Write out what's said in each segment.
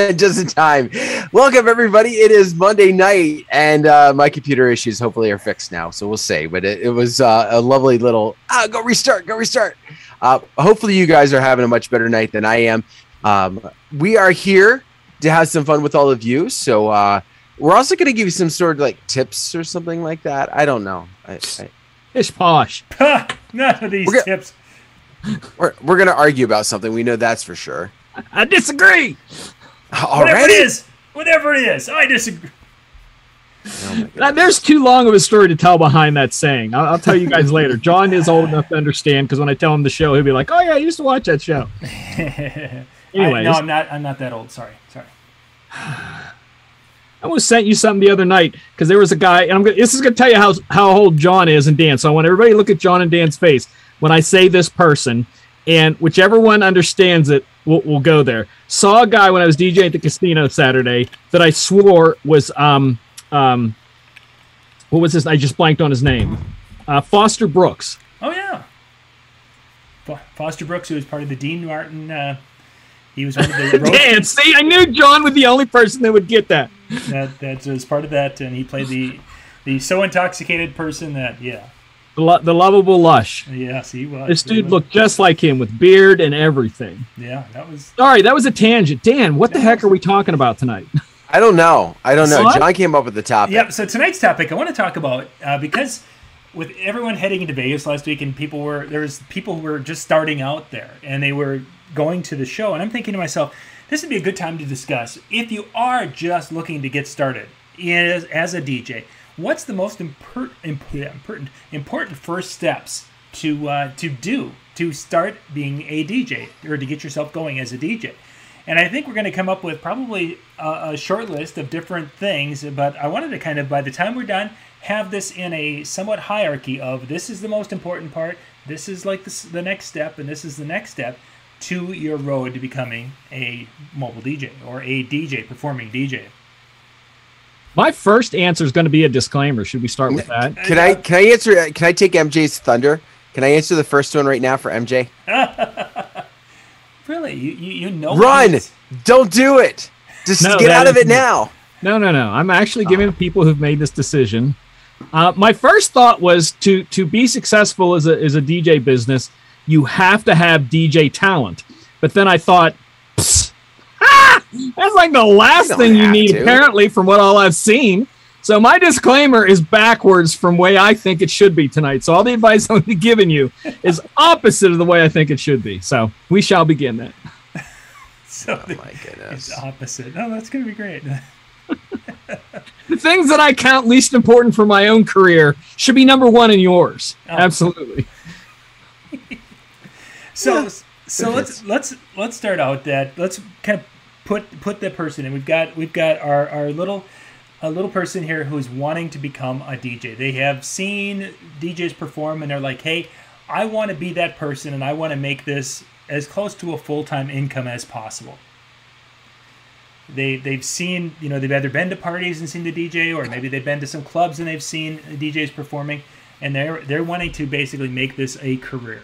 Go, Dan. Just in time. Welcome, everybody. It is Monday night, and uh, my computer issues hopefully are fixed now. So we'll see. But it, it was uh, a lovely little ah, go restart, go restart. Uh, hopefully, you guys are having a much better night than I am. Um, we are here to have some fun with all of you. So uh, we're also going to give you some sort of like tips or something like that. I don't know. I, I, Ish posh. None of these We're go- tips. we're we're going to argue about something. We know that's for sure. I disagree. Whatever it is. Whatever it is. I disagree. Oh Now, there's too long of a story to tell behind that saying. I'll, I'll tell you guys later. John is old enough to understand because when I tell him the show, he'll be like, "Oh yeah, I used to watch that show." I, Anyways, no, I'm not. I'm not that old. Sorry. Sorry. I almost sent you something the other night because there was a guy, and I'm gonna, this is going to tell you how how old John is and Dan. So I want everybody to look at John and Dan's face when I say this person, and whichever one understands it, will will go there. Saw a guy when I was DJing at the casino Saturday that I swore was um um what was his? I just blanked on his name. Uh, Foster Brooks. Oh yeah. Foster Brooks, who was part of the Dean Martin. Uh, he was one of the road Dan, see, I knew John was the only person that would get that. that that was part of that, and he played the the so intoxicated person that yeah The, lo- the lovable lush. yes he was. This dude was. looked just like him with beard and everything. yeah that was Sorry, that was a tangent. Dan, what the heck are we talking about tonight? I don't know. I don't know. What? John came up with the topic. Yep. So tonight's topic, I want to talk about uh, because with everyone heading into Vegas last week, and people were there was people who were just starting out there, and they were going to the show, and I'm thinking to myself, this would be a good time to discuss if you are just looking to get started as, as a DJ. What's the most important important first steps to uh, to do to start being a DJ or to get yourself going as a DJ? And I think we're going to come up with probably a, a short list of different things, but I wanted to kind of, by the time we're done, have this in a somewhat hierarchy of this is the most important part, this is like the next step, and this is the next step to your road to becoming a mobile DJ or a DJ, performing DJ. My first answer is going to be a disclaimer. Should we start with that? Can I can I answer? Can I take MJ's thunder? Can I answer the first one right now for MJ? Really? You, you, you know Run! these? Don't do it. Just No, get out of is- it now. No, no, no. I'm actually giving the people who've made this decision. Uh, my first thought was to to be successful as a as a DJ business, you have to have DJ talent. But then I thought, "Psst, that's like the last don't thing you need, to. apparently, from what all I've seen. So my disclaimer is backwards from way I think it should be tonight. So all the advice I'm giving you is opposite of the way I think it should be. So we shall begin that. So Oh my goodness. it's opposite. Oh, that's going to be great. the things that I count least important for my own career should be number one in yours. Oh. Absolutely. So so let's let's let's start out that let's kind of put put the person in. We've got we've got our our little a little person here who's wanting to become a DJ. They have seen DJs perform and they're like, "Hey, I want to be that person and I want to make this as close to a full-time income as possible." They they've seen, you know, they've either been to parties and seen the DJ or maybe they've been to some clubs and they've seen DJs performing and they're they're wanting to basically make this a career.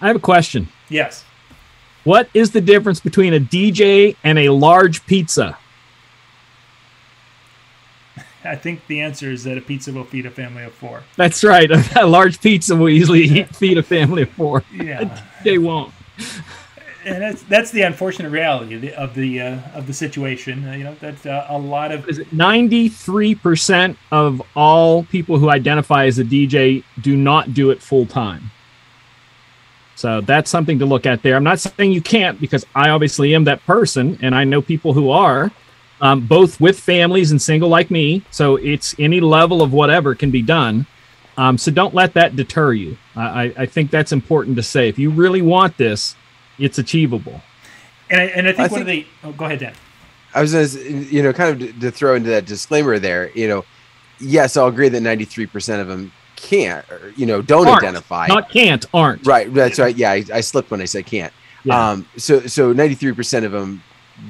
I have a question. Yes. What is the difference between a DJ and a large pizza? I think the answer is that a pizza will feed a family of four. That's right. A large pizza will easily eat, feed a family of four. Yeah, They won't. and that's that's the unfortunate reality of the of the, uh, of the situation. Uh, you know, that's uh, a lot of Is it 93% of all people who identify as a DJ do not do it full time? So that's something to look at there. I'm not saying you can't because I obviously am that person and I know people who are, um, both with families and single like me. So it's any level of whatever can be done. Um, so don't let that deter you. I, I- I think that's important to say. If you really want this, it's achievable. and I, and I think I one of the oh, go ahead, Dan. I was gonna, you know, kind of to, to throw into that disclaimer there. You know, yes, I'll agree that ninety three percent of them can't, or, you know, don't Aren't. identify. Not can't, aren't. Right. That's right. Yeah, I, I slipped when I said can't. Yeah. Um, so so 93% of them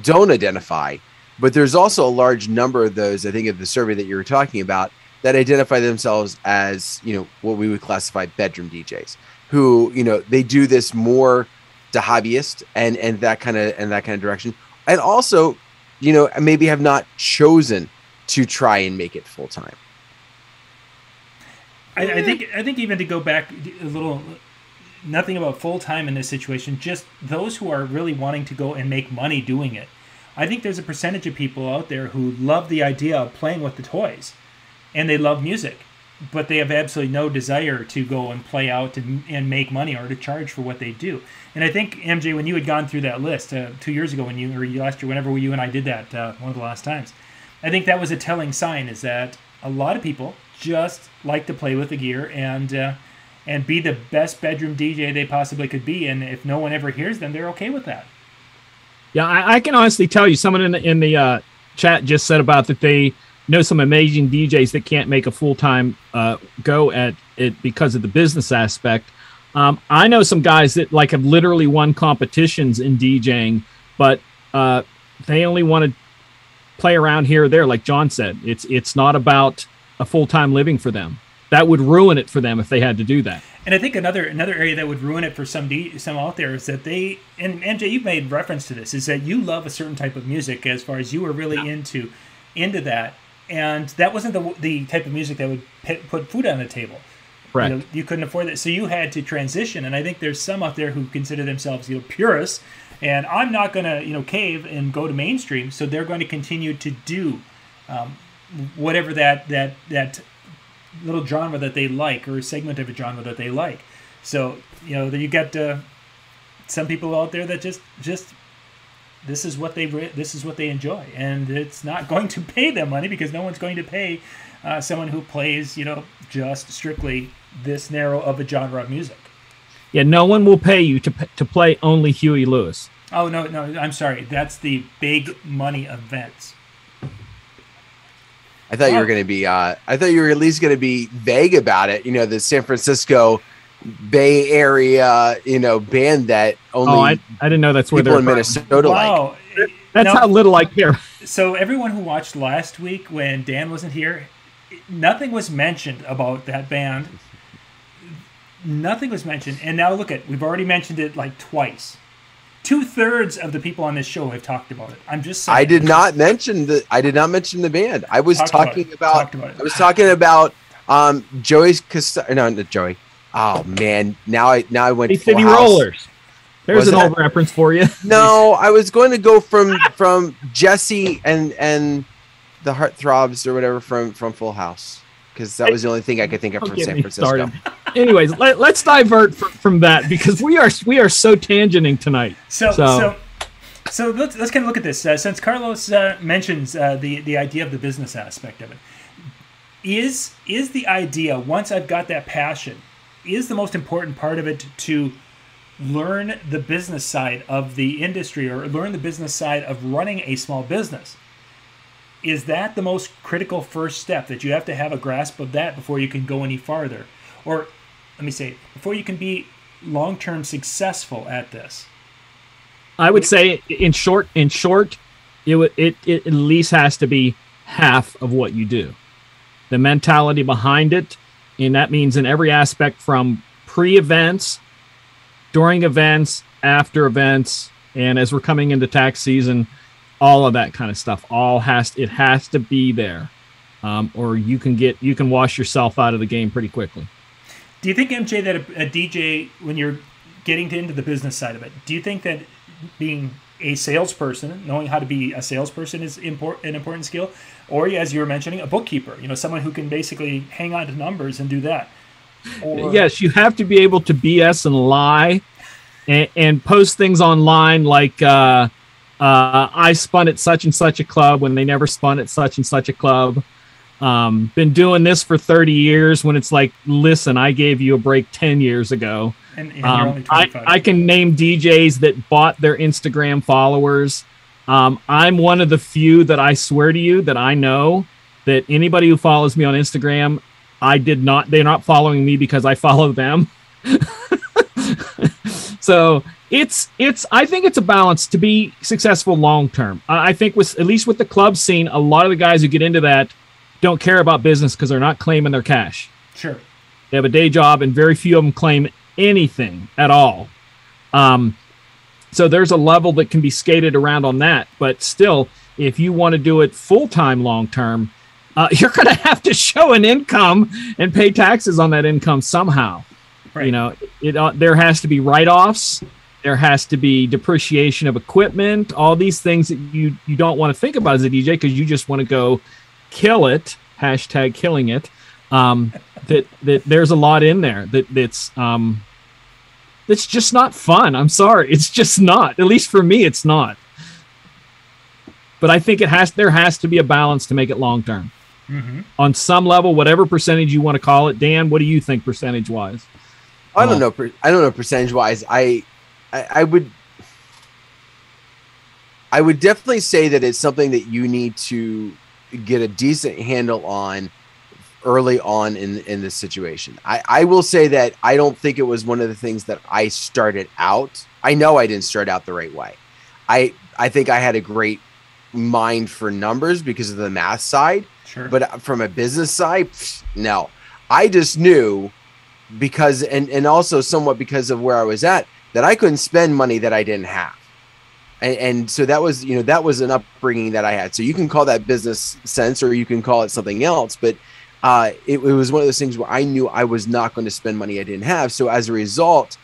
don't identify, but there's also a large number of those. I think of the survey that you were talking about that identify themselves as you know what we would classify bedroom DJs, who you know they do this more to hobbyist and and that kind of and that kind of direction, and also, you know, maybe have not chosen to try and make it full time. I, I think I think even to go back a little, nothing about full time in this situation. Just those who are really wanting to go and make money doing it. I think there's a percentage of people out there who love the idea of playing with the toys, and they love music, but they have absolutely no desire to go and play out and, and make money or to charge for what they do. And I think MJ, when you had gone through that list uh, two years ago, when you or last year, whenever you and I did that, uh, one of the last times, I think that was a telling sign. Is that a lot of people just like to play with the gear and uh, and be the best bedroom DJ they possibly could be, and if no one ever hears them, they're okay with that. Yeah, I, I can honestly tell you, someone in the in the uh, chat just said about that they know some amazing DJs that can't make a full time uh, go at it because of the business aspect. Um, I know some guys that like have literally won competitions in DJing, but uh, they only want to play around here or there. Like John said, it's it's not about a full time living for them. That would ruin it for them if they had to do that. And I think another another area that would ruin it for some D, some out there is that they and MJ, you've made reference to this, is that you love a certain type of music as far as you were really Yeah. into into that, and that wasn't the the type of music that would put put food on the table. Right. You, know, you couldn't afford that, so you had to transition. And I think there's some out there who consider themselves, you know, purists, and I'm not going to, you know, cave and go to mainstream. So they're going to continue to do um, whatever that that that little genre that they like or segment of a genre that they like. So you know, that you got uh, some people out there that just just this is what they re- this is what they enjoy, and it's not going to pay them money because no one's going to pay uh, someone who plays you know just strictly this narrow of a genre of music. Yeah, no one will pay you to to play only Huey Lewis. Oh no, no, I'm sorry. That's the big money events. I thought you were going to be. Uh, I thought you were at least going to be vague about it. You know, the San Francisco Bay Area, you know, band that only oh, I, I didn't know that's where people they're in from. Minnesota like. wow. That's No. how little I care. So everyone who watched last week when Dan wasn't here, nothing was mentioned about that band. Nothing was mentioned, and now look at we've already mentioned it like twice. Two thirds of the people on this show have talked about it. I'm just saying. I did not mention the. I did not mention the band. I was Talked talking it. about. About it. I was talking about um Joey's Costa- No, not Joey. Oh man, now I now I went. Bay Full City House. Rollers. There's Was an old reference for you. No, I was going to go from from Jesse and and the Heartthrobs or whatever from from Full House because that was the only thing I could think of Don't from San Francisco. Anyways, let, let's divert fr- from that because we are we are so tangenting tonight. So, So- so, so, let's let's kind of look at this. Uh, since Carlos uh, mentions uh, the the idea of the business aspect of it, is is the idea once I've got that passion, is the most important part of it to learn the business side of the industry or learn the business side of running a small business. Is that the most critical first step that you have to have a grasp of that before you can go any farther? Or let me say, before you can be long term successful at this? I would say in short, in short, it, it it at least has to be half of what you do. The mentality behind it, and that means in every aspect from pre-events, during events, after events, and as we're coming into tax season, all of that kind of stuff. All has it has to be there, um, or you can get you can wash yourself out of the game pretty quickly. Do you think, MJ, that a, a DJ, when you're getting to, into the business side of it, do you think that being a salesperson, knowing how to be a salesperson, is import, an important skill? Or, as you were mentioning, a bookkeeper, you know, someone who can basically hang on to numbers and do that. Or, yes, you have to be able to BS and lie and, and post things online like uh, uh, I spun at such and such a club when they never spun at such and such a club. Um, been doing this for 30 years when it's like, listen, I gave you a break 10 years ago. And, and Um, I, I can name DJs that bought their Instagram followers. Um, I'm one of the few that I swear to you that I know that anybody who follows me on Instagram, I did not, they're not following me because I follow them. so it's, it's, I think it's a balance to be successful long term. I I think with, at least with the club scene, a lot of the guys who get into that don't care about business because they're not claiming their cash. sure. They have a day job, and very few of them claim anything at all. Um, So there's a level that can be skated around on that. But still, if you want to do it full time long term, uh, you're going to have to show an income and pay taxes on that income somehow. Right. You know, it uh, there has to be write offs. There has to be depreciation of equipment. All these things that you you don't want to think about as a DJ because you just want to go kill it. Hashtag killing it. Um, that that there's a lot in there that that's um, that's just not fun. I'm sorry, it's just not. At least for me, it's not. But I think it has. There has to be a balance to make it long term. Mm-hmm. On some level, whatever percentage you want to call it, Dan, what do you think percentage wise? I don't know. I don't know percentage wise. I, I, I would, I would definitely say that it's something that you need to get a decent handle on early on in in this situation. I I will say that I don't think it was one of the things that I started out. I know I didn't start out the right way. I I think I had a great mind for numbers because of the math side. Sure. But from a business side, no. I just knew because and and also somewhat because of where I was at that I couldn't spend money that I didn't have. And, and so that was you know that was an upbringing that I had. So you can call that business sense or you can call it something else, but uh, it, it was one of those things where I knew I was not going to spend money I didn't have. So as a result,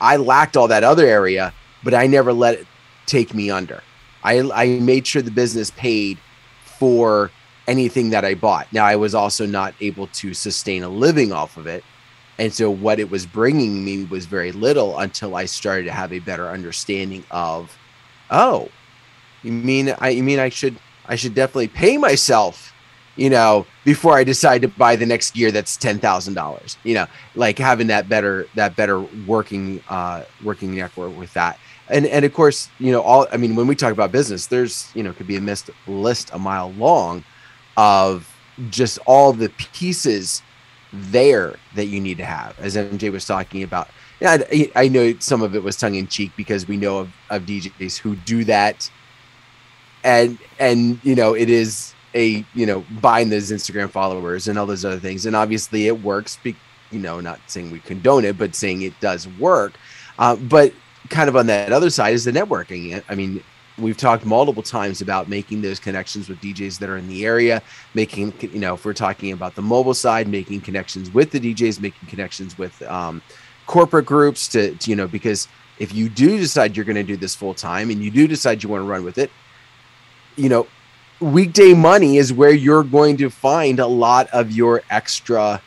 I lacked all that other area, but I never let it take me under. I, I made sure the business paid for anything that I bought. Now, I was also not able to sustain a living off of it. And so, what it was bringing me was very little until I started to have a better understanding of, oh, you mean I you mean I should I should definitely pay myself you know, before I decide to buy the next gear that's ten thousand dollars. You know, like having that better that better working uh working network with that. And and of course, you know, all I mean, when we talk about business, there's you know could be a missed list a mile long of just all the pieces there that you need to have, as MJ was talking about. Yeah, I, I know some of it was tongue in cheek because we know of, of DJs who do that, and and you know it is a you know buying those Instagram followers and all those other things. And obviously it works. Be, you know, not saying we condone it, but saying it does work. Uh, but kind of on that other side is the networking. I mean, we've talked multiple times about making those connections with DJs that are in the area, making you know if we're talking about the mobile side, making connections with the DJs, making connections with um, corporate groups to, to you know because if you do decide you're going to do this full time and you do decide you want to run with it, you know weekday money is where you're going to find a lot of your extra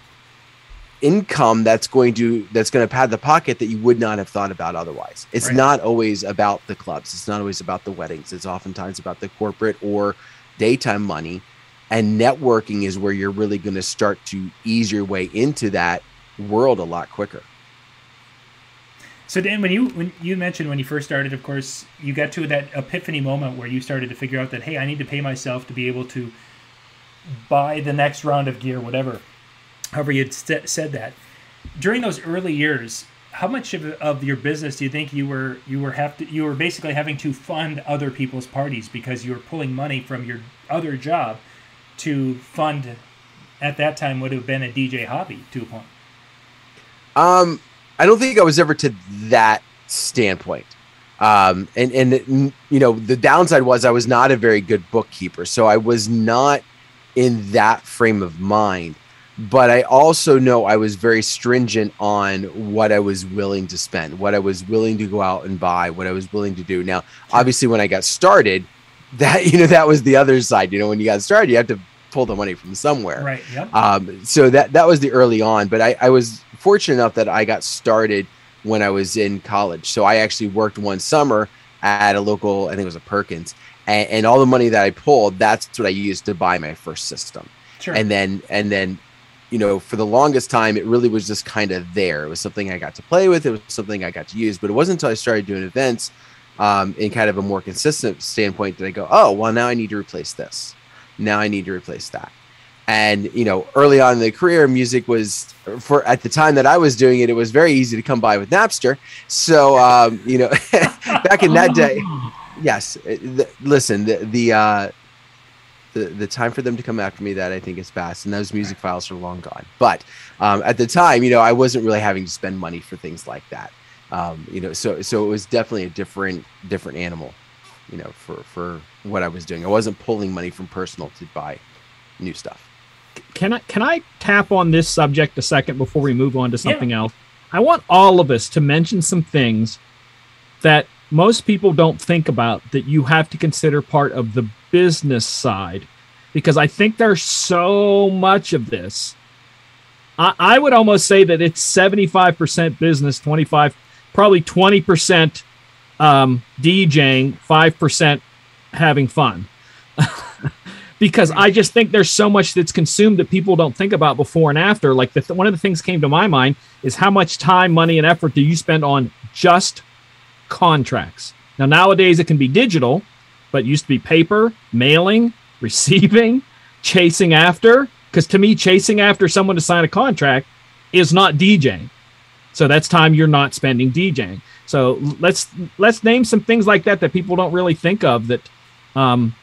income that's going to that's going to pad the pocket that you would not have thought about otherwise. It's right. not always about the clubs. It's not always about the weddings. It's oftentimes about the corporate or daytime money. And networking is where you're really going to start to ease your way into that world a lot quicker. So Dan, when you when you mentioned when you first started, of course, you got to that epiphany moment where you started to figure out that hey, I need to pay myself to be able to buy the next round of gear, whatever. However, you st- said that during those early years, how much of, of your business do you think you were you were have to you were basically having to fund other people's parties because you were pulling money from your other job to fund at that time would have been a DJ hobby to a point. Um, I don't think I was ever to that standpoint. Um, and and you know the downside was I was not a very good bookkeeper, so I was not in that frame of mind. But I also know I was very stringent on what I was willing to spend, what I was willing to go out and buy, what I was willing to do. Now, obviously, when I got started, that you know that was the other side. You know, when you got started, you have to pull the money from somewhere. Right. Yep. Um, so that that was the early on. But I, I was fortunate enough that I got started when I was in college. So I actually worked one summer at a local, I think it was a Perkins, and, and all the money that I pulled, that's what I used to buy my first system. Sure. And then, and then, you know, for the longest time, it really was just kind of there. It was something I got to play with. It was something I got to use, but it wasn't until I started doing events um, in kind of a more consistent standpoint that I go, oh, well, now I need to replace this. Now I need to replace that. And you know early on in the career music was for at the time that i was doing it it was very easy to come by with napster. So um, you know back in that day yes uh, the, listen the the uh the, the time for them to come after me that i think is past and those music files are long gone. But um, at the time you know i wasn't really having to spend money for things like that. Um, you know, so so it was definitely a different different animal, you know, for for what I was doing. I wasn't pulling money from personal to buy new stuff. Can I can I tap on this subject a second before we move on to something yeah. else? I want all of us to mention some things that most people don't think about that you have to consider part of the business side because I think there's so much of this. I, I would almost say that it's 75% business, 25, probably 20% um, DJing, 5% having fun. because I just think there's so much that's consumed that people don't think about before and after. Like th- one of the things came to my mind is how much time, money, and effort do you spend on just contracts? Now nowadays it can be digital, but used to be paper, mailing, receiving, chasing after. Because to me, chasing after someone to sign a contract is not DJing. So that's time you're not spending DJing. So let's let's name some things like that that people don't really think of that um,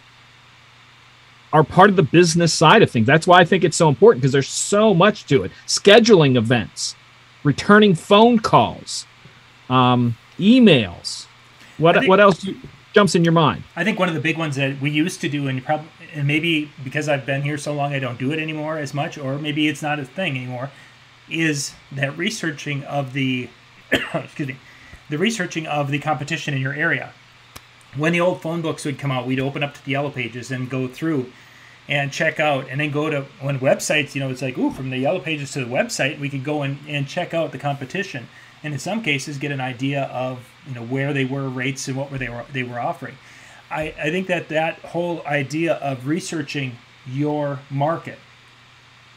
are part of the business side of things. That's why I think it's so important because there's so much to it. Scheduling events, returning phone calls, um, emails. What think, what else jumps in your mind? I think one of the big ones that we used to do, and probably and maybe because I've been here so long, I don't do it anymore as much, or maybe it's not a thing anymore, is that researching of the excuse me, the researching of the competition in your area. When the old phone books would come out, we'd open up to the yellow pages and go through and check out and then go to when websites you know it's like ooh from the yellow pages to the website we could go and, and check out the competition and in some cases get an idea of you know where they were rates and what were they were they were offering I, I think that that whole idea of researching your market,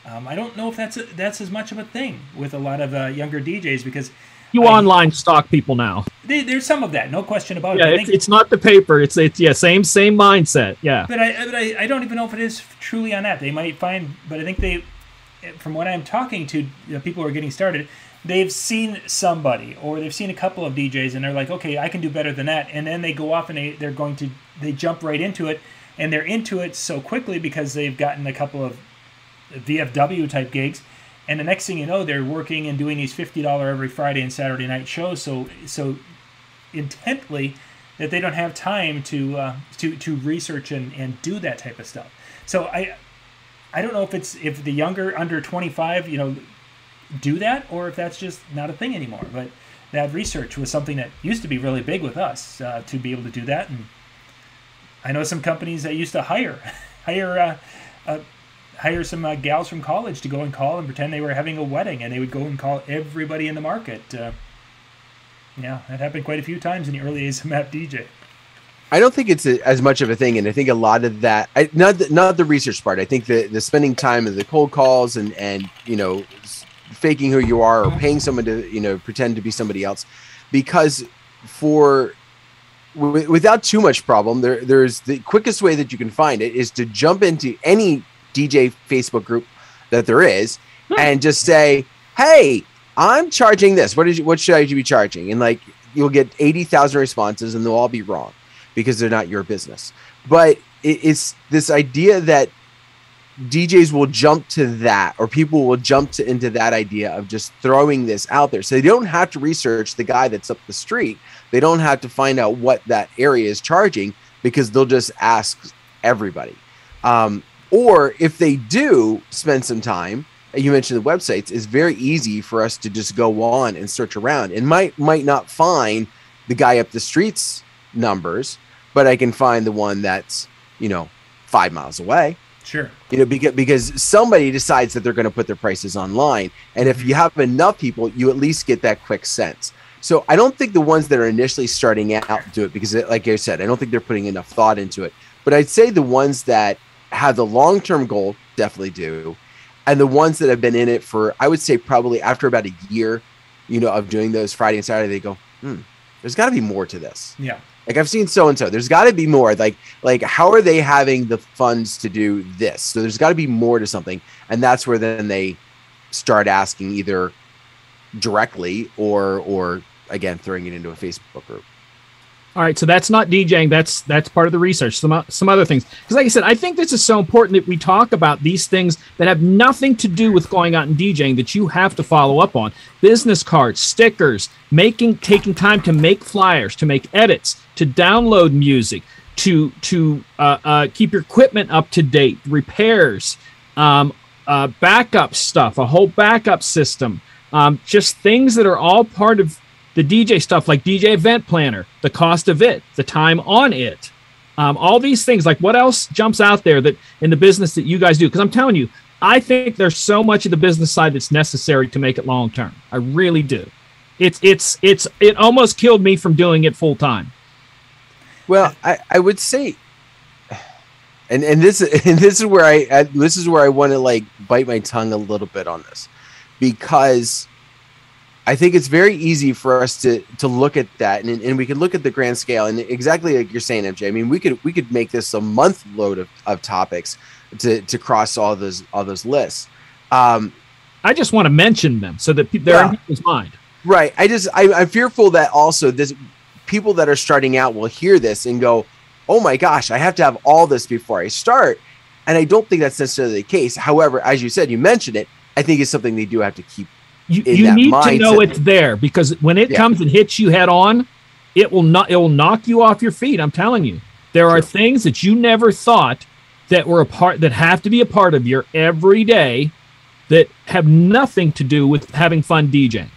um, I don't know if that's a, that's as much of a thing with a lot of uh, younger DJs because you I, online stock people now. They, there's some of that, no question about yeah, it. Yeah, it's, not the paper. It's it's yeah, same same mindset. Yeah, but I but I, I don't even know if it is truly on that. They might find, but I think they, from what I'm talking to, you know, people who are getting started, they've seen somebody or they've seen a couple of DJs and they're like, okay, I can do better than that, and then they go off and they, they're going to they jump right into it, and they're into it so quickly because they've gotten a couple of VFW type gigs, and the next thing you know, they're working and doing these fifty dollar every Friday and Saturday night shows so so intently that they don't have time to uh, to to research and, and do that type of stuff. So I I don't know if it's if the younger under 25, you know, do that or if that's just not a thing anymore. But that research was something that used to be really big with us uh, to be able to do that. And I know some companies that used to hire hire uh, uh, hire some uh, gals from college to go and call and pretend they were having a wedding, and they would go and call everybody in the market. Uh, yeah, that happened quite a few times in the early days of Map DJ. I don't think it's a, as much of a thing, and I think a lot of that, I, not the, not the research part. I think the the spending time of the cold calls and and you know faking who you are or paying someone to you know pretend to be somebody else because for w- without too much problem there there's the quickest way that you can find it is to jump into any dj facebook group that there is hmm. and just say hey i'm charging this what is what should i be charging and like you'll get 80,000 responses and they'll all be wrong because they're not your business but it's this idea that DJs will jump to that, or people will jump to, into that idea of just throwing this out there. So they don't have to research the guy that's up the street. They don't have to find out what that area is charging because they'll just ask everybody. Um, or if they do spend some time, you mentioned the websites, it's very easy for us to just go on and search around and might might not find the guy up the street's numbers, but I can find the one that's you know five miles away Sure. You know, because because somebody decides that they're going to put their prices online, and if you have enough people, you at least get that quick sense. So I don't think the ones that are initially starting out do it because, like I said, I don't think they're putting enough thought into it. But I'd say the ones that have the long term goal definitely do, and the ones that have been in it for, I would say, probably after about a year, you know, of doing those Friday and Saturday, they go, hmm, there's got to be more to this. Yeah. Like I've seen so and so. There's got to be more. Like like how are they having the funds to do this? So there's got to be more to something, and that's where then they start asking either directly or or again throwing it into a Facebook group. All right, so that's not DJing. That's that's part of the research. Some some other things, because like I said, I think this is so important that we talk about these things that have nothing to do with going out and DJing that you have to follow up on. Business cards, stickers, making taking time to make flyers, to make edits, to download music, to to uh, uh, keep your equipment up to date, repairs, um, uh, backup stuff, a whole backup system, um, just things that are all part of the DJ stuff like DJ Event Planner, the cost of it, the time on it, um, all these things. Like what else jumps out there that in the business that you guys do? Because I'm telling you, I think there's so much of the business side that's necessary to make it long term. I really do. It's it's it's it almost killed me from doing it full time. Well, I, I would say, and and this is and this is where I, I this is where I want to like bite my tongue a little bit on this, because I think it's very easy for us to to look at that and, and we can look at the grand scale and exactly like you're saying, MJ. I mean, we could we could make this a month load of, of topics to to cross all those all those lists. Um, I just want to mention them so that they're yeah. in people's mind. Right. I just I, I'm fearful that also this people that are starting out will hear this and go, "Oh my gosh, I have to have all this before I start." And I don't think that's necessarily the case. However, as you said, you mentioned it. I think it's something they do have to keep you, you need mindset. to know it's there because when it yeah. comes and hits you head on, it will not it will knock you off your feet. I'm telling you. There are things that you never thought that were a part that have to be a part of your everyday that have nothing to do with having fun DJing.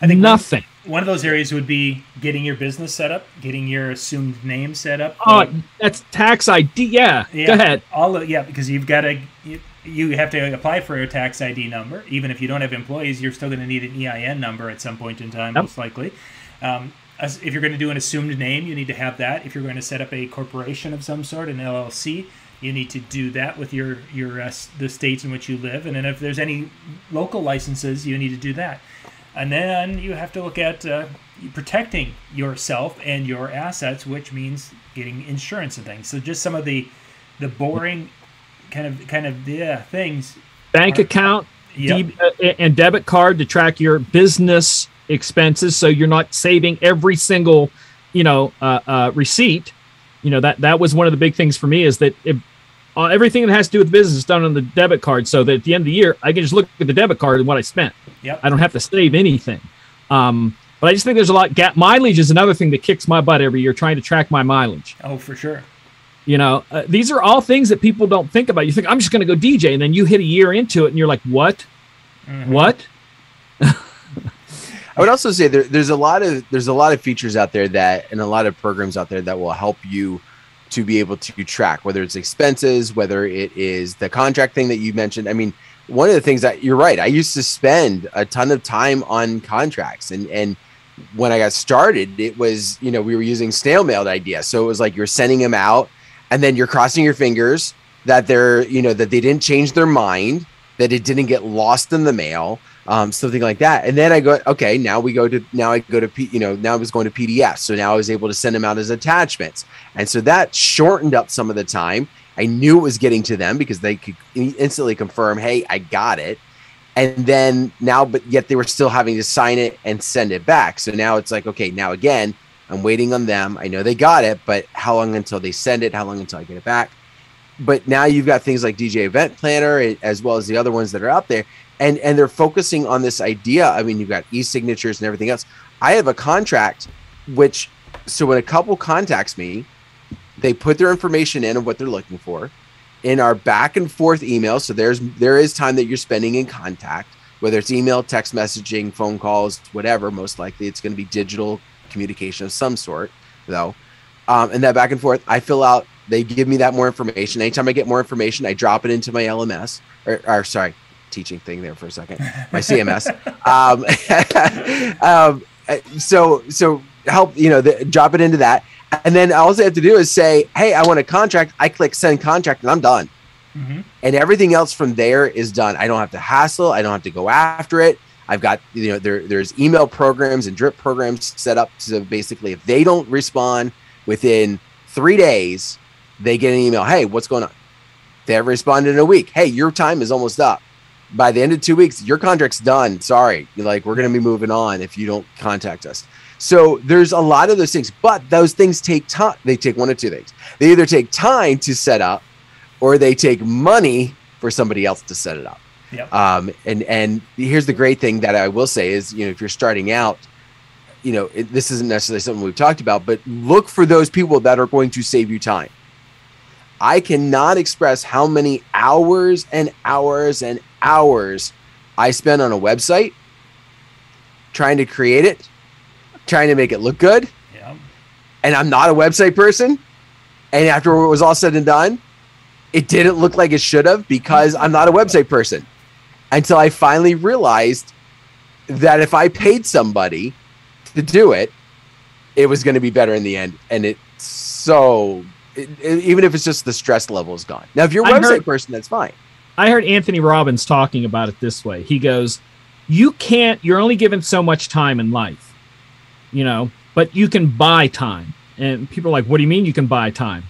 I think nothing. One, one of those areas would be getting your business set up, getting your assumed name set up. Oh, that's tax ID. Yeah. yeah. Go ahead. All of, yeah, because you've got to you, you have to apply for a tax ID number. Even if you don't have employees, you're still going to need an EIN number at some point in time, yep. most likely. Um, as, if you're going to do an assumed name, you need to have that. If you're going to set up a corporation of some sort, an LLC, you need to do that with your your uh, the states in which you live. And then if there's any local licenses, you need to do that. And then you have to look at uh, protecting yourself and your assets, which means getting insurance and things. So just some of the the boring kind of kind of yeah things. Bank are, account yep. de- uh, and debit card to track your business expenses, so you're not saving every single you know uh, uh, receipt. You know that that was one of the big things for me is that if, uh, everything that has to do with business is done on the debit card, so that at the end of the year I can just look at the debit card and what I spent. Yep. I don't have to save anything. Um, but I just think there's a lot. Gap mileage is another thing that kicks my butt every year, trying to track my mileage. Oh, for sure. You know, uh, these are all things that people don't think about. You think I'm just going to go DJ, and then you hit a year into it, and you're like, "What? Mm-hmm. What?" I would also say there, there's a lot of there's a lot of features out there that and a lot of programs out there that will help you to be able to track whether it's expenses, whether it is the contract thing that you mentioned. I mean, one of the things that you're right. I used to spend a ton of time on contracts and and when I got started, it was, you know, we were using snail mailed idea. So it was like you're sending them out and then you're crossing your fingers that they're you know that they didn't change their mind that it didn't get lost in the mail um, something like that. And then i go okay now we go to now i go to P, you know now i was going to pdf so now i was able to send them out as attachments. And so that shortened up some of the time. I knew it was getting to them because they could instantly confirm hey i got it. And then now but yet they were still having to sign it and send it back. So now it's like okay now again I'm waiting on them. I know they got it, but how long until they send it? How long until I get it back? But now you've got things like DJ Event Planner eh, as well as the other ones that are out there, and and they're focusing on this idea. I mean, you've got e-signatures and everything else. I have a contract, which so when a couple contacts me, they put their information in of what they're looking for in our back and forth email. So there's there is time that you're spending in contact, whether it's email, text messaging, phone calls, whatever. Most likely, it's going to be digital communication of some sort, though. Um, and that back and forth, I fill out. They give me that more information. Anytime I get more information, I drop it into my LMS or, or sorry, teaching thing there for a second, my CMS. um, um, so so help you know the, drop it into that, and then all I have to do is say, hey, I want a contract. I click send contract, and I'm done. Mm-hmm. And everything else from there is done. I don't have to hassle. I don't have to go after it. I've got you know there there's email programs and drip programs set up so basically if they don't respond within three days, they get an email. Hey, what's going on? They haven't responded in a week. Hey, your time is almost up. by the end of two weeks, your contract's done. Sorry, You're like we're going to be moving on if you don't contact us. So there's a lot of those things, but those things take time. They take one or two things. They either take time to set up, or they take money for somebody else to set it up. Yep. Um, and and here's the great thing that I will say is, you know, if you're starting out, you know, it, this isn't necessarily something we've talked about, but look for those people that are going to save you time. I cannot express how many hours and hours and hours I spend on a website trying to create it, trying to make it look good. And I'm not a website person. And after it was all said and done, it didn't look like it should have because I'm not a website person. Until I finally realized that if I paid somebody to do it, it was going to be better in the end. And it's so, it, it- even if it's just the stress level is gone. Now, if you're a website heard- person, that's fine. I heard Anthony Robbins talking about it this way. He goes, "You can't. You're only given so much time in life, you know, but you can buy time." And people are like, "What do you mean you can buy time?"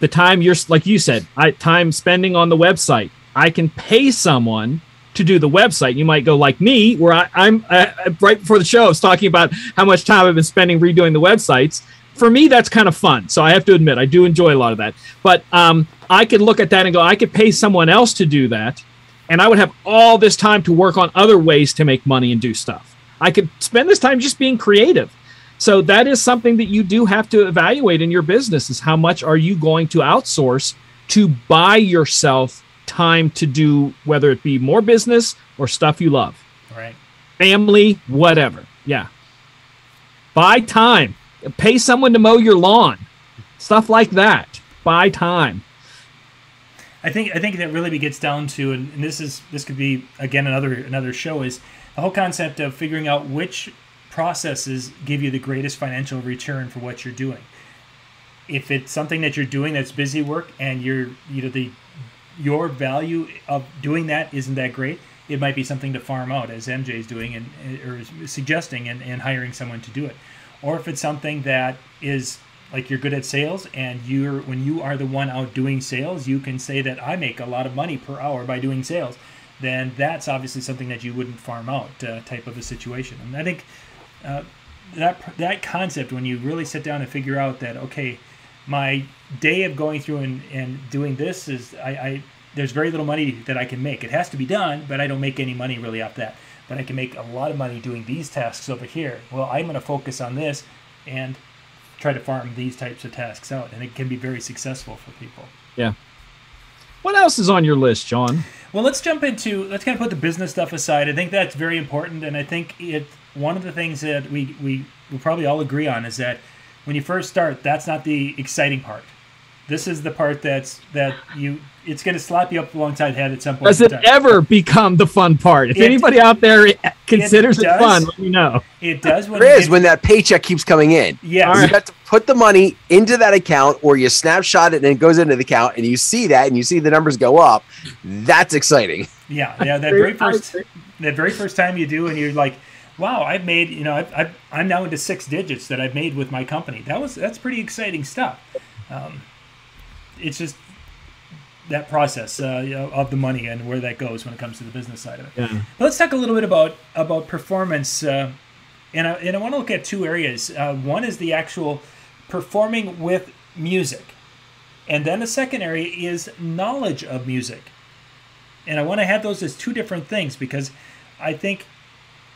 The time you're like you said, I time spending on the website. I can pay someone to do the website. You might go like me, where I, I'm uh, right before the show. I was talking about how much time I've been spending redoing the websites. For me, that's kind of fun. So I have to admit, I do enjoy a lot of that. But um, I could look at that and go, I could pay someone else to do that, and I would have all this time to work on other ways to make money and do stuff. I could spend this time just being creative. So that is something that you do have to evaluate in your business is how much are you going to outsource to buy yourself time to do whether it be more business or stuff you love Right. family, whatever. Yeah. Buy time. Pay someone to mow your lawn. Stuff like that. Buy time. I think I think that really gets down to, and, and this is this could be again another another show is the whole concept of figuring out which processes give you the greatest financial return for what you're doing. If it's something that you're doing that's busy work and you're you know the your value of doing that isn't that great, it might be something to farm out as MJ is doing and or is suggesting and, and hiring someone to do it. Or if it's something that is like you're good at sales and you're when you are the one out doing sales you can say that i make a lot of money per hour by doing sales then that's obviously something that you wouldn't farm out uh, type of a situation and i think uh, that that concept when you really sit down and figure out that okay my day of going through and, and doing this is I, I there's very little money that i can make it has to be done but i don't make any money really off that but i can make a lot of money doing these tasks over here well i'm going to focus on this and try to farm these types of tasks out, and it can be very successful for people. Yeah. What else is on your list, John? Well, let's jump into let's kind of put the business stuff aside. I think that's very important, and I think it one of the things that we we will probably all agree on is that when you first start, that's not the exciting part. This is the part that's that you it's going to slap you up alongside the head at some point. Does it time. ever become the fun part? If It- anybody out there considers it, does. fun, let me know. It does when There you when that paycheck keeps coming in. Yeah, All You got to put the money into that account, or you snapshot it and it goes into the account, and you see that, and you see the numbers go up. That's exciting. Yeah, yeah. That very first, that very first time you do, and you're like, "Wow, I've made." You know, I've, I've, I'm now into six digits that I've made with my company. That was that's pretty exciting stuff. Um, it's just that process uh, you know, of the money and where that goes when it comes to the business side of it. Yeah. But let's talk a little bit about about performance, uh, and I, and I want to look at two areas. Uh, one is the actual performing with music, and then the second area is knowledge of music. And I want to have those as two different things because I think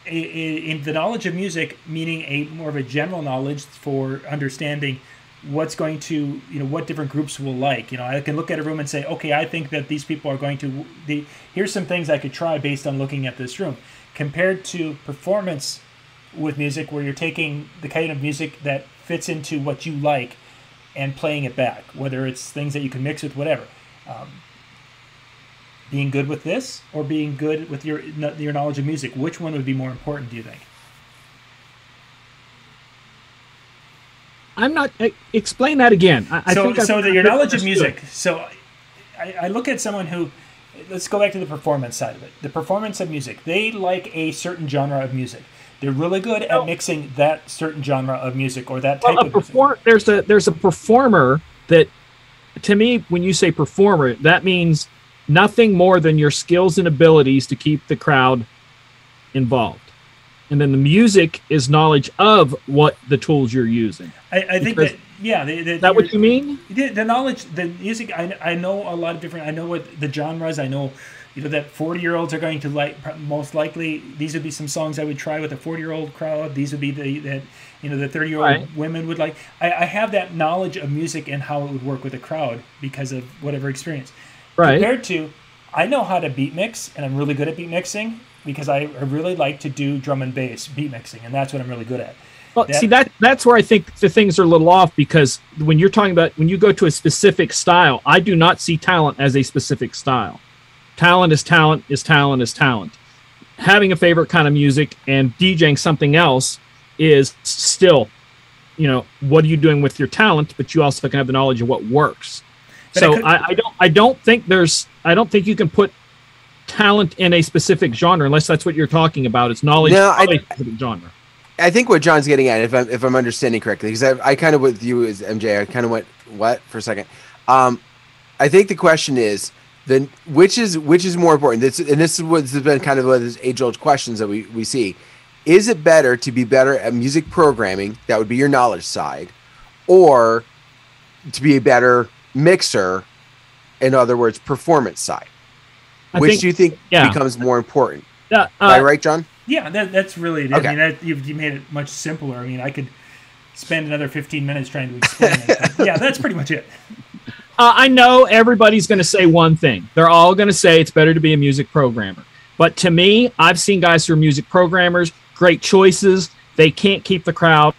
in the knowledge of music, meaning a more of a general knowledge for understanding what's going to you know what different groups will like. You know i can look at a room and say okay i think that these people are going to the here's some things i could try based on looking at this room. Compared to performance with music where you're taking the kind of music that fits into what you like and playing it back whether it's things that you can mix with whatever. Um, being good with this or being good with your your knowledge of music which one would be more important do you think I'm not. eh, Explain that again. I, I so, think I- so that your I knowledge of music. So, I, I look at someone who, let's go back to the performance side of it. The performance of music. They like a certain genre of music. They're really good at mixing that certain genre of music or that type Well, of music. perform- there's a there's a performer that to me when you say performer that means nothing more than your skills and abilities to keep the crowd involved. And then the music is knowledge of what the tools you're using. I, I think that yeah, the, the, that what you mean? The, the knowledge, the music. I, I know a lot of different. I know what the genres. I know, you know, that forty year olds are going to like. Most likely, these would be some songs I would try with a forty year old crowd. These would be the that you know the thirty year old Right. women would like. I, I have that knowledge of music and how it would work with a crowd because of whatever experience. Right. Compared to, I know how to beat mix, and I'm really good at beat mixing because I, really like to do drum and bass beat mixing, and that's what I'm really good at. Well, That- see that that's where I think the things are a little off because when you're talking about when you go to a specific style, I do not see talent as a specific style. Talent is talent is talent is talent. Having a favorite kind of music and DJing something else is still, you know, what are you doing with your talent? But you also can have the knowledge of what works. But I so I, I don't I don't think there's I don't think you can put talent in a specific genre unless that's what you're talking about. It's knowledge No, of I- a specific genre. I think what John's getting at, if I'm if I'm understanding correctly, because I, I kind of with you as MJ, I kind of went what for a second. Um, I think the question is then which is which is more important. This and this is what's been kind of one of those age old questions that we we see. Is it better to be better at music programming? That would be your knowledge side, or to be a better mixer. In other words, performance side. I which think- do you think yeah. becomes more important? Yeah, Am I uh, right, John? Yeah, that, that's really it. Okay. I mean, that, you've, you made it much simpler. I mean, I could spend another 15 minutes trying to explain it. yeah, that's pretty much it. Uh, I know everybody's going to say one thing. They're all going to say it's better to be a music programmer. But to me, I've seen guys who are music programmers, great choices. They can't keep the crowd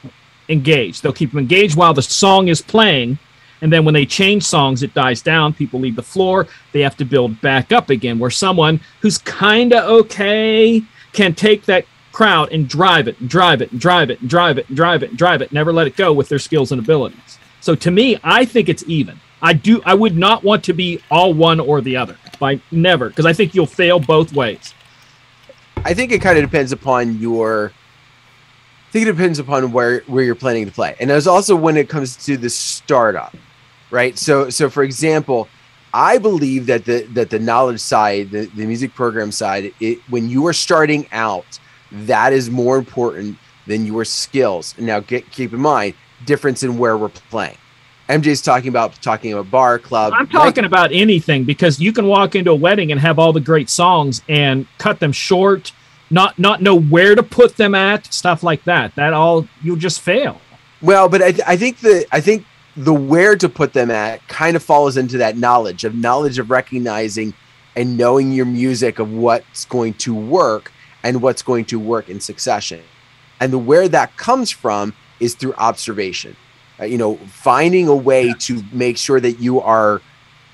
engaged. They'll keep them engaged while the song is playing. And then when they change songs, it dies down. People leave the floor. They have to build back up again. Where someone who's kind of okay can take that crowd and drive it and drive it and drive it and drive it and drive it and drive it, never let it go with their skills and abilities. So to me, I think it's even. I do. I would not want to be all one or the other. By never, because I think you'll fail both ways. I think it kind of depends upon your. I think it depends upon where where you're planning to play, and there's also when it comes to the startup, right? So so for example, I believe that the that the knowledge side, the, the music program side, it when you are starting out, that is more important than your skills. Now get keep in mind difference in where we're playing. MJ's talking about talking about bar club. I'm talking about anything because you can walk into a wedding and have all the great songs and cut them short, not not know where to put them at, stuff like that. That all you'll just fail. Well, but I, I think the I think the where to put them at kind of falls into that knowledge of knowledge of recognizing and knowing your music of what's going to work and what's going to work in succession. And the where that comes from is through observation. Uh, you know, finding a way to make sure that you are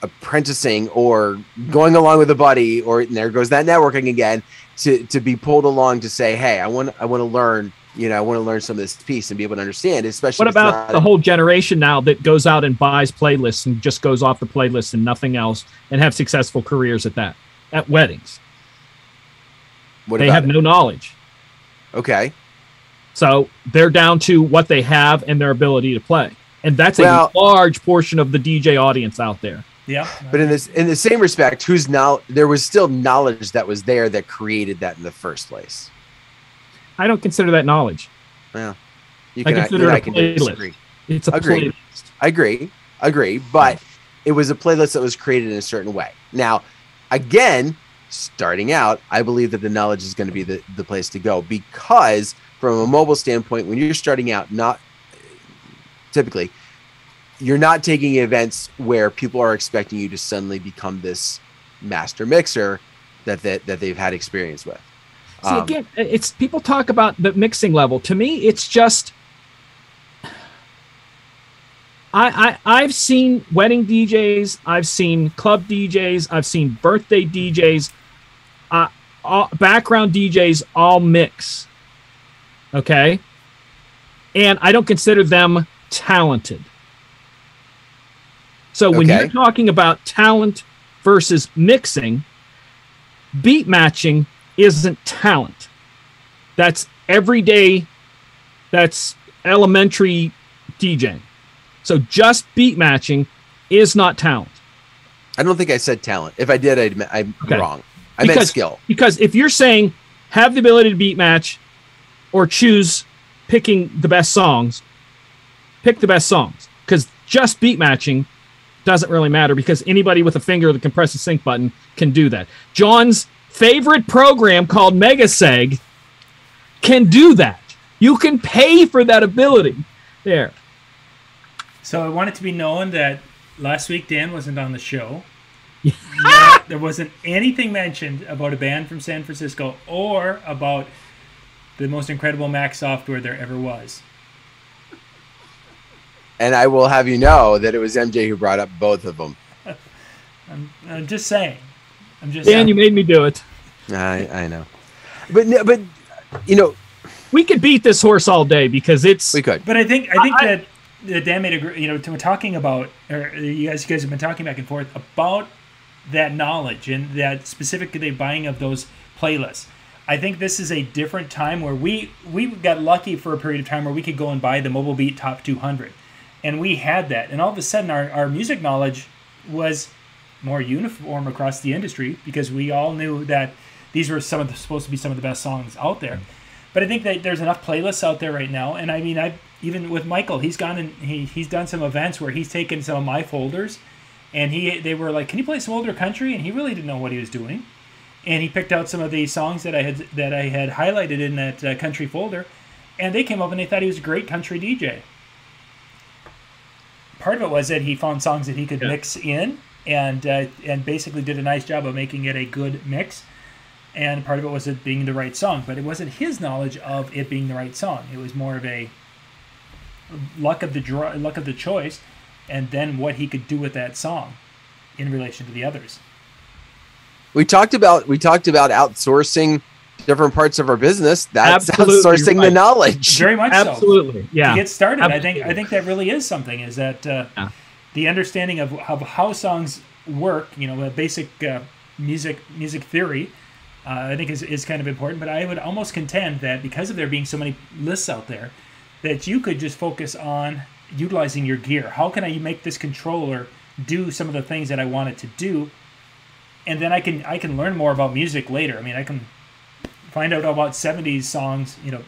apprenticing or going along with a buddy or and there goes that networking again to to be pulled along to say, "Hey, I want I want to learn you know, I want to learn some of this piece and be able to understand, especially. What about not- the whole generation now that goes out and buys playlists and just goes off the playlist and nothing else and have successful careers at that at weddings? What they have it? no knowledge. Okay. So they're down to what they have and their ability to play. And that's Well- a large portion of the DJ audience out there. Yeah. But in this, in the same respect, who's now there was still knowledge that was there that created that in the first place. I don't consider that knowledge. Well, you I can, consider you it I a can playlist. disagree. It's a Agreed. playlist. I agree. Agree. But it was a playlist that was created in a certain way. Now, again, starting out, I believe that the knowledge is going to be the, the place to go because from a mobile standpoint, when you're starting out, not typically, you're not taking events where people are expecting you to suddenly become this master mixer that that, that they've had experience with. See, Um, again, it's people talk about the mixing level. To me, it's just I, I I've seen wedding DJs, I've seen club DJs, I've seen birthday DJs, uh, all, background DJs all mix. Okay, and I don't consider them talented. So when Okay. you're talking about talent versus mixing, beat matching isn't talent. That's everyday, that's elementary DJing. So just beat matching is not talent. I don't think I said talent. If I did, I'd, I'm Okay. wrong. I meant skill. Because if you're saying have the ability to beat match or choose picking the best songs, pick the best songs. Because just beat matching doesn't really matter because anybody with a finger that can press the sync button can do that. John's favorite program called Megaseg can do that. You can pay for that ability. There. So I want it to be known that last week Dan wasn't on the show. No, there wasn't anything mentioned about a band from San Francisco or about the most incredible Mac software there ever was. And I will have you know that it was MJ who brought up both of them. I'm, I'm just saying. I'm just Dan, saying. you made me do it. I, I know. But, but, you know, We could beat this horse all day because it's we could. But I think I think I- that, that Dan made a gr- you know to, we're talking about or you guys you guys have been talking back and forth about that knowledge and that specifically buying of those playlists. I think this is a different time where we we got lucky for a period of time where we could go and buy the Mobile Beat Top 200, and we had that, and all of a sudden our, our music knowledge was more uniform across the industry because we all knew that these were some of the supposed to be some of the best songs out there. But I think that there's enough playlists out there right now, and I mean, I even with Michael, he's gone and he, he's done some events where he's taken some of my folders, and he they were like, "Can you play some older country?" And he really didn't know what he was doing, and he picked out some of the songs that I had that I had highlighted in that uh, country folder, and they came up and they thought he was a great country DJ. Part of it was that he found songs that he could Yeah. mix in, and uh, and basically did a nice job of making it a good mix and part of it was it being the right song but it wasn't his knowledge of it being the right song it was more of a luck of the draw luck of the choice and then what he could do with that song in relation to the others We talked about we talked about outsourcing different parts of our business. That's Absolutely outsourcing the knowledge. very much so absolutely yeah. to get started i think i think that really is something is that uh, Yeah. the understanding of, of how songs work you know a basic uh, music music theory uh, i think is, is kind of important but i would almost contend that because of there being so many lists out there that you could just focus on utilizing your gear. How can i make this controller do some of the things that i want it to do? And then i can i can learn more about music later. I mean i can find out about 70s songs you know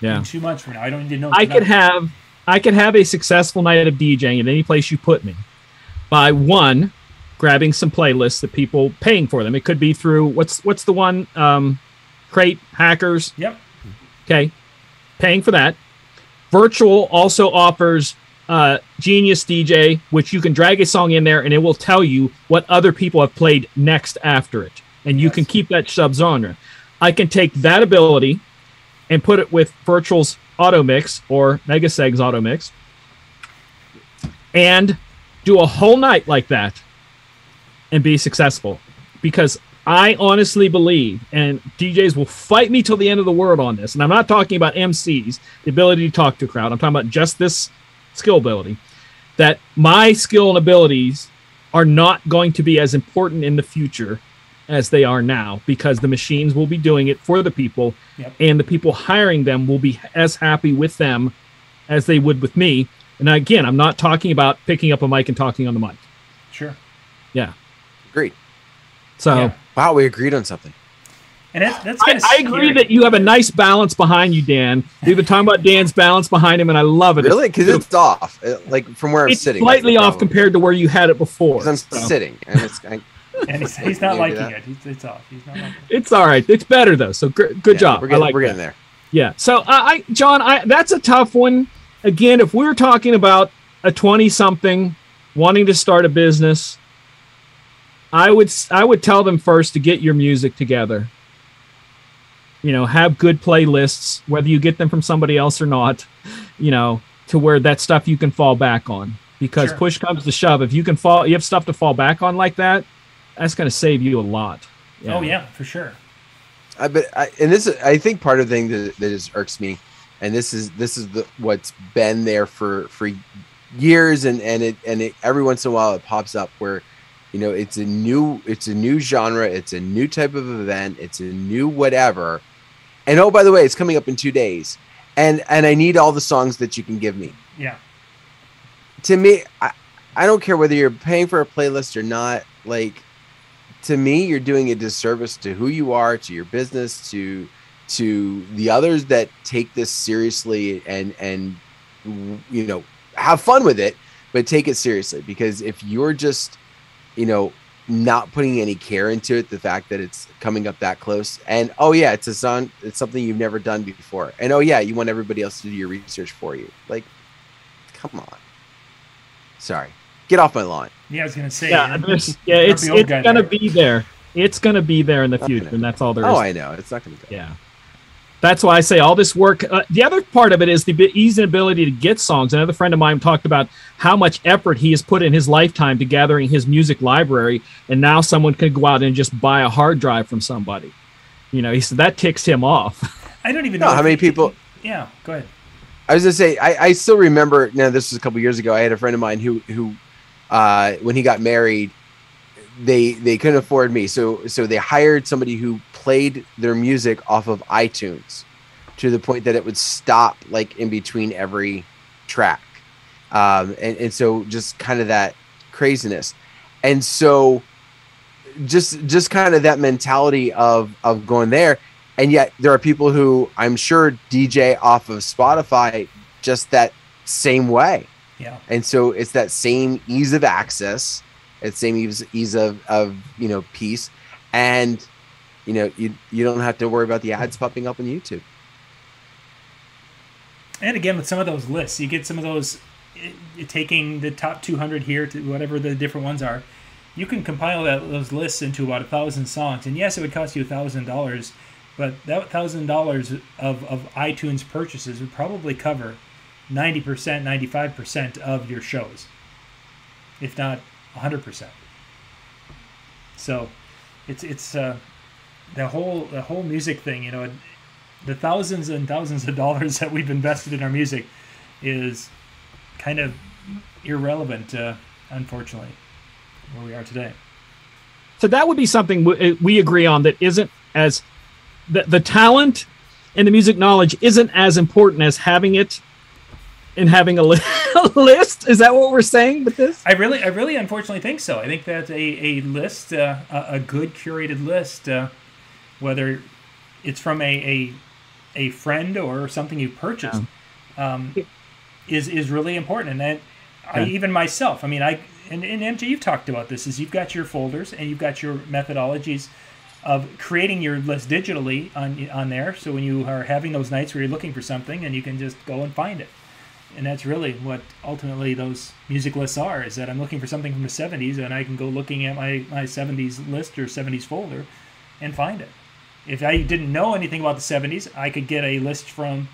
yeah. in two months from now. I don't need to know I could have I could have a successful night of DJing at any place you put me. By one grabbing some playlists that people paying for them. It could be through what's what's the one um, crate hackers. yep Okay, paying for that. Virtual also offers uh, Genius DJ, which you can drag a song in there and it will tell you what other people have played next after it, and you can keep that subgenre. I can take that ability and put it with Virtual's Auto Mix or Megaseg's Auto Mix, and do a whole night like that and be successful because I honestly believe, and DJs will fight me till the end of the world on this, and I'm not talking about MCs, the ability to talk to a crowd. I'm talking about just this skill ability. That my skill and abilities are not going to be as important in the future as they are now because the machines will be doing it for the people, Yep. and the people hiring them will be as happy with them as they would with me. And again, I'm not talking about picking up a mic and talking on the mic. sure Yeah. Agreed. So. Yeah. Wow, we agreed on something. and that's, that's I, I agree that you have a nice balance behind you, Dan. We've been talking about Dan's balance behind him, and I love it. Really? Because it's off. uh, Like from where I'm sitting. slightly off problem. compared to where you had it before. I'm So, sitting, and it's I, and he's, he's not liking it. He's, it's off. He's not liking it. It's all right. It's better though. So gr- good yeah, job. We're I getting, like we're that. getting there. Yeah. So I, I, John, I that's a tough one. Again, if we're talking about a twenty-something wanting to start a business, I would s- I would tell them first to get your music together. You know, have good playlists, whether you get them from somebody else or not. You know, to where that stuff you can fall back on. Because Sure. push comes to shove, if you can fall, you have stuff to fall back on like that. That's going to save you a lot. Oh yeah, for sure. I but I, and this is- I think part of the thing that, that is irks me, and this is this is the what's been there for for years, and and it and it, every once in a while it pops up where, you know, it's a new it's a new genre, it's a new type of event, it's a new whatever, and oh by the way, it's coming up in two days, and and I need all the songs that you can give me. Yeah. To me, I, I don't care whether you're paying for a playlist or not. like to me you're doing a disservice to who you are to your business to to the others that take this seriously and and you know have fun with it but take it seriously because if you're just you know not putting any care into it the fact that it's coming up that close and oh yeah it's a son, it's something you've never done before and oh yeah you want everybody else to do your research for you like come on sorry get off my lawn Yeah, I was gonna say. Yeah, there's- yeah, it's it's gonna there. be there. It's gonna be there in the I future, know. and that's all there oh, is. oh i know it's not gonna go Yeah. That's why I say all this work. Uh, the other part of it is the bi- easy ability to get songs. Another friend of mine talked about how much effort he has put in his lifetime to gathering his music library, and now someone can go out and just buy a hard drive from somebody. You know, he said that ticks him off. I don't even No, know how many people- Yeah, go ahead. I was gonna say I, I still remember. Now this was a couple years ago. I had a friend of mine who who uh, when he got married, they they couldn't afford me, so so they hired somebody who played their music off of iTunes to the point that it would stop like in between every track, um, and and so just kind of that craziness, and so just just kind of that mentality of of going there. And yet there are people who I'm sure DJ off of Spotify just that same way. Yeah. And so it's that same ease of access, it's same ease, ease of, of you know piece, and you know you you don't have to worry about the ads popping up on YouTube. And again, with some of those lists, you get some of those i- i- taking the top 200 here to whatever the different ones are. You can compile that, those lists into about a thousand songs, and yes, it would cost you a thousand dollars, but that thousand dollars of of iTunes purchases would probably cover 90%, 95% of your shows, if not 100%. So, it's it's uh, the whole the whole music thing, you know. The thousands and thousands of dollars that we've invested in our music is kind of irrelevant, uh, unfortunately, where we are today. so that would be something we, we agree on that isn't as the, the talent and the music knowledge isn't as important as having it and having a, li- a list. Is that what we're saying with this? I really, I really, unfortunately think so. I think that a, a list, uh, a, a good curated list, uh, whether it's from a, a a friend or something you purchased, um, is is really important. And then, I, Yeah. even myself, I mean, I and, and MJ, you've talked about this. Is you've got your folders and you've got your methodologies of creating your list digitally on on there. So when you are having those nights where you're looking for something, and you can just go and find it and that's really what ultimately those music lists are is that i'm looking for something from the 70s and i can go looking at my, my 70s list or 70s folder and find it. If i didn't know anything about the 70s i could get a list from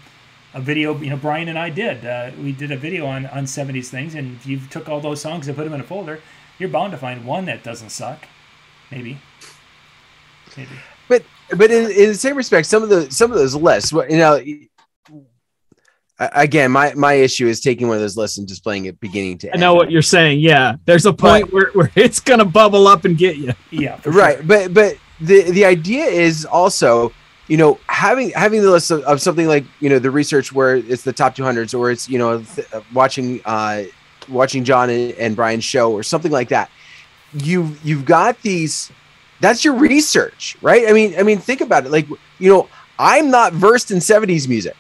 a video you know brian and i did uh, we did a video on, on 70s things and if you took all those songs and put them in a folder you're bound to find one that doesn't suck. Maybe. Maybe. But but in, in the same respect, some of the some of those lists, you know. A- Again, my, my issue is taking one of those lists and just playing it beginning to I end. know what you're saying. Yeah, there's a point where, where it's gonna bubble up and get you. yeah for right sure. but but the the idea is also you know having having the list of, of something like you know the research where it's the top 200s or it's you know th- uh, watching uh watching john and, and brian's show or something like that you you've got these that's your research right i mean i mean think about it like you know i'm not versed in 70s music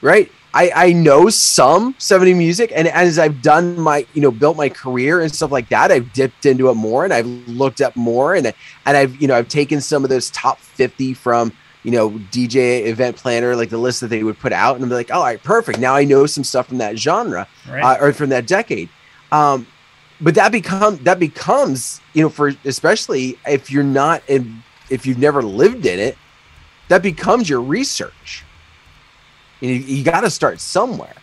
right I, I know some 70 music and as I've done my you know built my career and stuff like that I've dipped into it more and I've looked up more and and I've you know I've taken some of those top 50 from you know DJ event planner like the list that they would put out and I'm like all right perfect. Now I know some stuff from that genre right. uh, or from that decade. Um but that become that becomes you know for especially if you're not in if you've never lived in it that becomes your research you, you got to start somewhere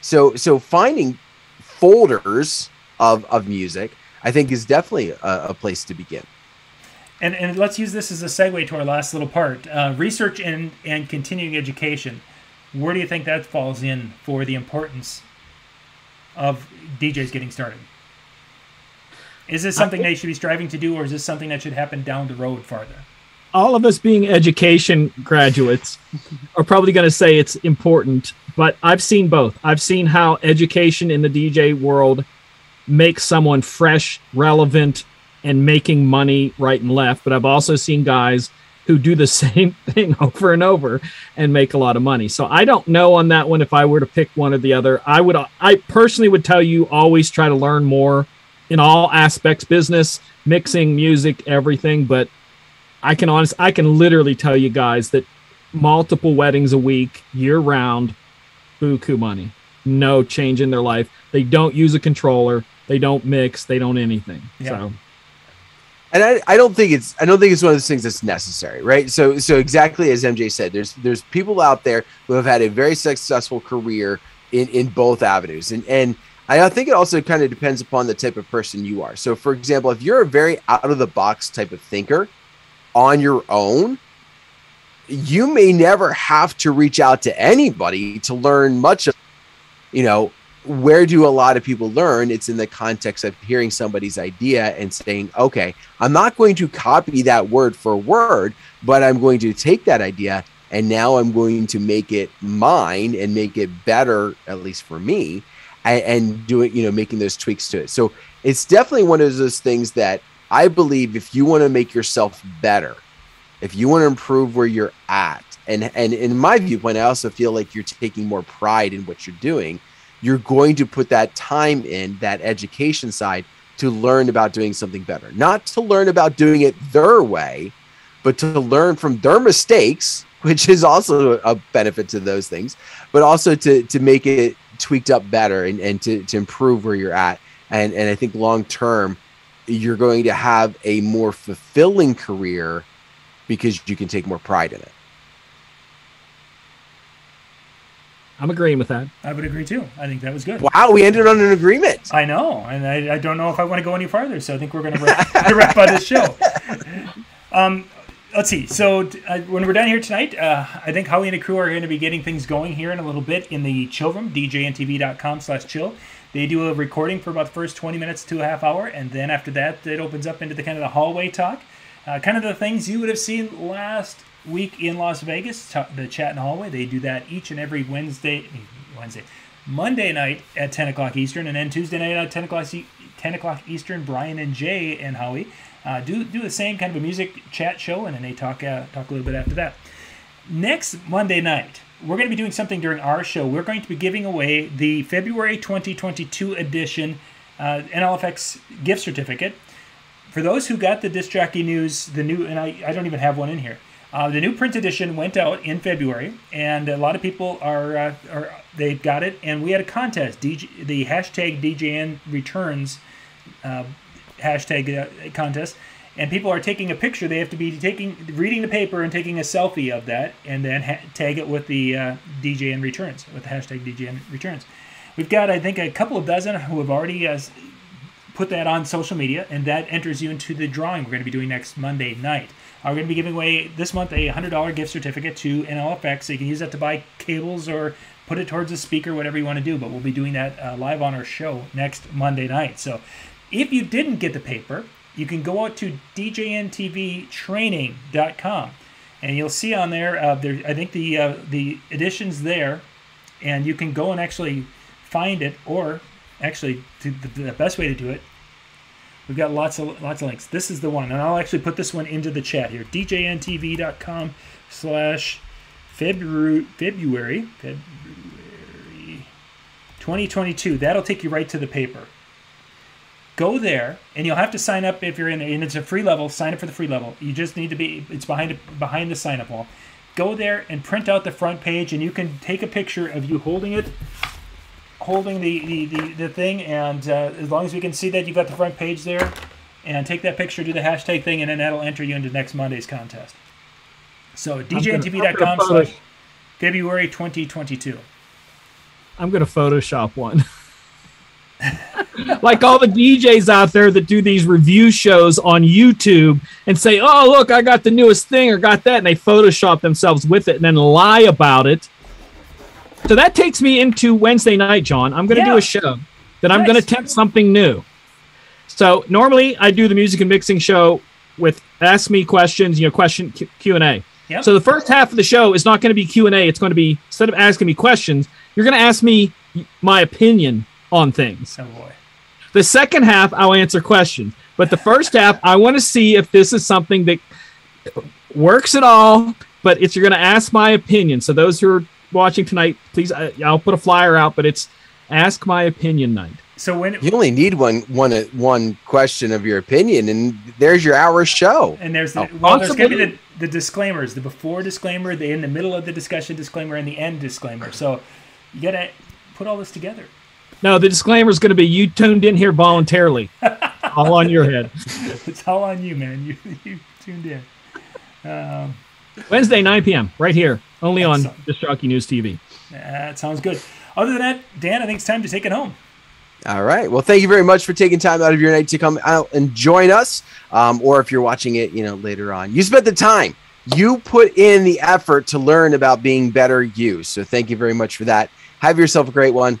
so so finding folders of of music i think is definitely a, a place to begin And, and let's use this as a segue to our last little part uh, research and, and continuing education. Where do you think that falls in for the importance of DJs getting started? Is this something they should be striving to do, or is this something that should happen down the road farther? All of us being education graduates are probably going to say it's important, but I've seen both. I've seen how education in the DJ world makes someone fresh, relevant, and making money right and left. But I've also seen guys who do the same thing over and over and make a lot of money. So I don't know on that one if I were to pick one or the other. I would I personally would tell you always try to learn more in all aspects business, mixing, music, everything, but I can honest I can literally tell you guys that multiple weddings a week, year round, buku money. No change in their life. They don't use a controller. They don't mix. They don't anything. Yeah. So and I, I don't think it's I don't think it's one of those things that's necessary, right? So so exactly as MJ said, there's there's people out there who have had a very successful career in in both avenues, and and I think it also kind of depends upon the type of person you are. So for example, if you're a very out of the box type of thinker on your own, you may never have to reach out to anybody to learn much of, you know, where do a lot of people learn? It's in the context of hearing somebody's idea and saying, okay, I'm not going to copy that word for word, but I'm going to take that idea and now I'm going to make it mine and make it better, at least for me, and, and do it, you know, making those tweaks to it. So it's definitely one of those things that I believe if you want to make yourself better, if you want to improve where you're at, and and in my viewpoint, I also feel like you're taking more pride in what you're doing you're going to put that time in that education side to learn about doing something better. Not to learn about doing it their way but to learn from their mistakes which is also a benefit to those things but also to to make it tweaked up better and, and to, to improve where you're at. And and i think long term you're going to have a more fulfilling career because you can take more pride in it I'm agreeing with that. I would agree too. I think that was good. wow we ended on an agreement I know, and I, I don't know if I want to go any farther. So I think we're going to wrap, wrap up this show. Um, let's see. So uh, when we're done here tonight, uh, I think Holly and the crew are going to be getting things going here in a little bit in the chill room, djntv.com slash chill. They do a recording for about the first 20 minutes to a half hour, and then after that, it opens up into the kind of the hallway talk. Uh, kind of the things you would have seen last week in Las Vegas, the chat in the hallway. They do that each and every Wednesday, Wednesday, Monday night at 10 o'clock Eastern, and then Tuesday night at 10 o'clock, E- 10 o'clock Eastern. Brian and Jay and Howie uh, do do the same kind of a music chat show, and then they talk uh, talk a little bit after that. Next Monday night, we're going to be doing something during our show. We're going to be giving away the February 2022 edition uh, NLFX gift certificate. For those who got the Disc Jockey News, the new, and I, I don't even have one in here. Uh, the new print edition went out in February, and a lot of people are, uh, are they got it. And we had a contest, DJ, the hashtag DJN returns uh, hashtag uh, contest, and people are taking a picture. They have to be taking reading the paper and taking a selfie of that, and then tag it with the uh, DJN returns with the hashtag DJN returns. We've got I think a couple of dozen who have already uh, put that on social media, and that enters you into the drawing we're going to be doing next Monday night. Uh, we're going to be giving away this month a $100 gift certificate to NLFX, so you can use that to buy cables or put it towards a speaker, whatever you want to do. But we'll be doing that uh, live on our show next Monday night. So if you didn't get the paper, you can go out to djntvtraining.com, and you'll see on there, uh, there I think the uh, the edition's there, and you can go and actually find it, or actually the, the best way to do it We've got lots of lots of links. This is the one, and I'll actually put this one into the chat here. DJNTV.com slash February February February 2022. That'll take you right to the paper. Go there, and you'll have to sign up if you're in, and it's a free level. Sign up for the free level. You just need to be. It's behind behind the sign up wall. Go there and print out the front page, and you can take a picture of you holding it holding the, the, the, the thing, and uh, as long as we can see that you've got the front page there, and take that picture, do the hashtag thing, and then that'll enter you into next Monday's contest. So djntv.com slash February 2022. I'm going to Photoshop one. like all the DJs out there that do these review shows on YouTube and say, oh, look, I got the newest thing or got that. And they Photoshop themselves with it and then lie about it. So that takes me into Wednesday night, John. I'm going to do a show that I'm going to attempt something new. So normally I do the music and mixing show with ask me questions, you know, question Q- Q&A. Yep. So the first half of the show is not going to be Q&A. It's going to be instead of asking me questions, you're going to ask me my opinion on things. Oh boy. The second half, I'll answer questions. But the first half, I want to see if this is something that works at all. But it's you're going to ask my opinion. So those who are watching tonight, please, I, I'll put a flyer out. But it's ask my opinion night. So when You only need one one one question of your opinion, and there's your hour show. and there's the, Oh. well, there's going to be the, the disclaimers, the before disclaimer, the in the middle of the discussion disclaimer, and the end disclaimer. So you got to put all this together. No, the disclaimer is going to be you tuned in here voluntarily. all on your head. It's all on you, man. You you tuned in. Um, Wednesday, 9 p.m. right here, only on Excellent. Disc Jockey News TV. that sounds good. Other than that, Dan, I think it's time to take it home. All right. Well, thank you very much for taking time out of your night to come out and join us. Um, or if you're watching it, you know, later on, you spent the time. You put in the effort to learn about being better you. So thank you very much for that. Have yourself a great one.